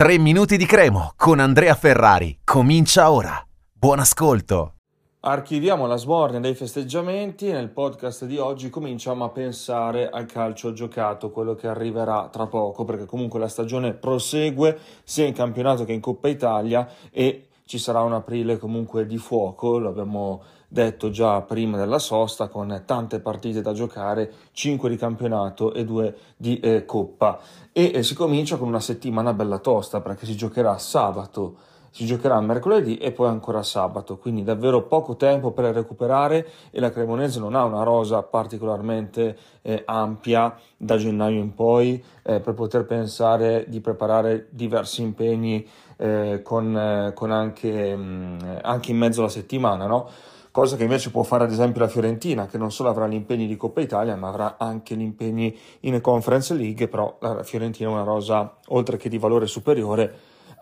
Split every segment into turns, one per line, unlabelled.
3 minuti di cremo con Andrea Ferrari. Comincia ora. Buon ascolto.
Archiviamo la smornia dei festeggiamenti. Nel podcast di oggi cominciamo a pensare al calcio giocato, quello che arriverà tra poco, perché comunque la stagione prosegue sia in campionato che in Coppa Italia e ci sarà un aprile comunque di fuoco, lo abbiamo detto già prima della sosta, con tante partite da giocare, 5 di campionato e 2 di eh, coppa. E eh, si comincia con una settimana bella tosta perché si giocherà sabato si giocherà mercoledì e poi ancora sabato, quindi davvero poco tempo per recuperare e la Cremonese non ha una rosa particolarmente eh, ampia da gennaio in poi eh, per poter pensare di preparare diversi impegni eh, con, eh, con anche, mh, mm, anche, in mezzo alla settimana, no? Cosa che invece può fare ad esempio la Fiorentina, che non solo avrà gli impegni di Coppa Italia, ma avrà anche gli impegni in Conference League, però la Fiorentina è una rosa, oltre che di valore superiore,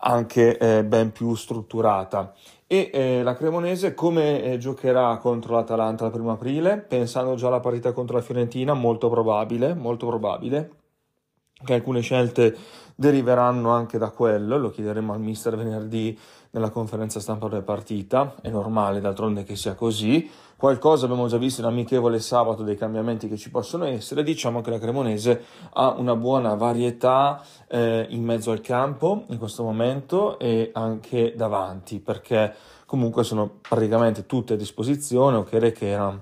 anche eh, ben più strutturata. E eh, la Cremonese come eh, giocherà contro l'Atalanta il primo aprile? Pensando già alla partita contro la Fiorentina, molto probabile, molto probabile che alcune scelte deriveranno anche da quello, lo chiederemo al mister venerdì nella conferenza stampa della partita, è normale d'altronde che sia così, qualcosa abbiamo già visto in amichevole sabato dei cambiamenti che ci possono essere, diciamo che la Cremonese ha una buona varietà eh, in mezzo al campo in questo momento e anche davanti, perché comunque sono praticamente tutte a disposizione, ok che era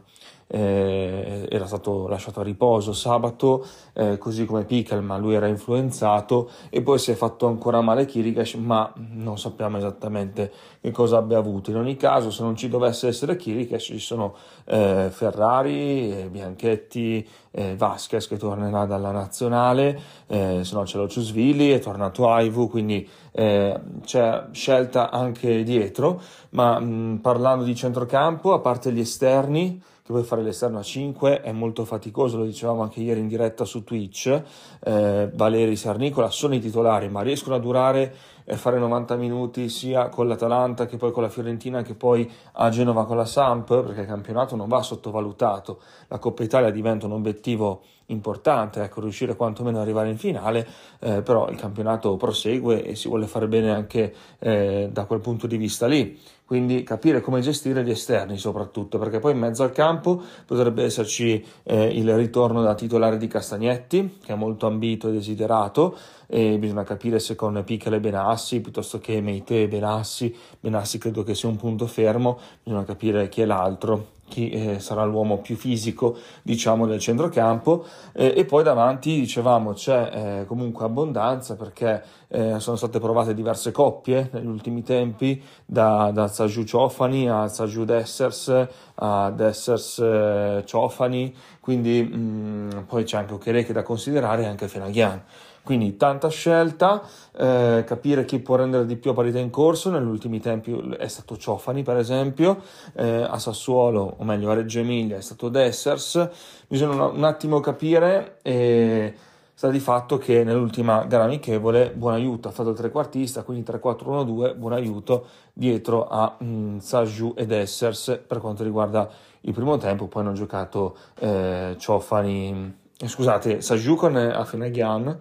eh, era stato lasciato a riposo sabato, eh, così come Pickle, ma lui era influenzato e poi si è fatto ancora male Kirikesh, ma non sappiamo esattamente che cosa abbia avuto. In ogni caso, se non ci dovesse essere Kirikesh, ci sono eh, Ferrari, eh, Bianchetti, eh, Vasquez che tornerà dalla nazionale, eh, se no c'è lo Ciusvili, è tornato Aivu, quindi c'è scelta anche dietro, ma mh, parlando di centrocampo, a parte gli esterni, che poi fare l'esterno a 5 è molto faticoso, lo dicevamo anche ieri in diretta su Twitch, eh, Valeri Sarnicola sono i titolari, ma riescono a durare fare 90 minuti sia con l'Atalanta che poi con la Fiorentina che poi a Genova con la Samp, perché il campionato non va sottovalutato, la Coppa Italia diventa un obiettivo importante, ecco, riuscire quantomeno ad arrivare in finale, eh, però il campionato prosegue e si vuole fare bene anche eh, da quel punto di vista lì. Quindi capire come gestire gli esterni soprattutto, perché poi in mezzo al campo potrebbe esserci eh, il ritorno da titolare di Castagnetti, che è molto ambito e desiderato, e bisogna capire se con Piccole e Benassi, piuttosto che Meite e Benassi, Benassi credo che sia un punto fermo, bisogna capire chi è l'altro, chi eh, sarà l'uomo più fisico diciamo del centrocampo. Eh, e poi davanti dicevamo c'è eh, comunque abbondanza perché eh, sono state provate diverse coppie negli ultimi tempi da, da Zaju Ciofani a Zaju Dessers a Dessers eh, Ciofani. Quindi mh, mm, poi c'è anche Okereke da considerare e anche Fenaghian quindi tanta scelta, eh, capire chi può rendere di più a parità in corso, negli ultimi tempi è stato Ciofani per esempio, eh, a Sassuolo, o meglio a Reggio Emilia è stato Dessers, bisogna un attimo capire e sta di fatto che nell'ultima gara amichevole buon aiuto ha fatto il trequartista, quindi 3-4-1-2, buon aiuto dietro a mm, Saju ed Essers per quanto riguarda il primo tempo, poi hanno giocato eh, Ciofani, eh, scusate, Saju con Afenaghian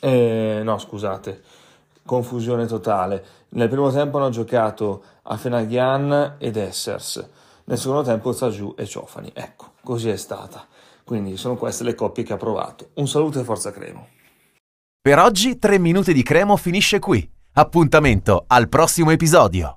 eh, no, scusate, confusione totale. Nel primo tempo hanno giocato Afenaghian ed Essers, nel secondo tempo Zagiù e Ciofani. Ecco, così è stata. Quindi sono queste le coppie che ha provato. Un saluto e forza Cremo.
Per oggi 3 minuti di Cremo finisce qui. Appuntamento al prossimo episodio.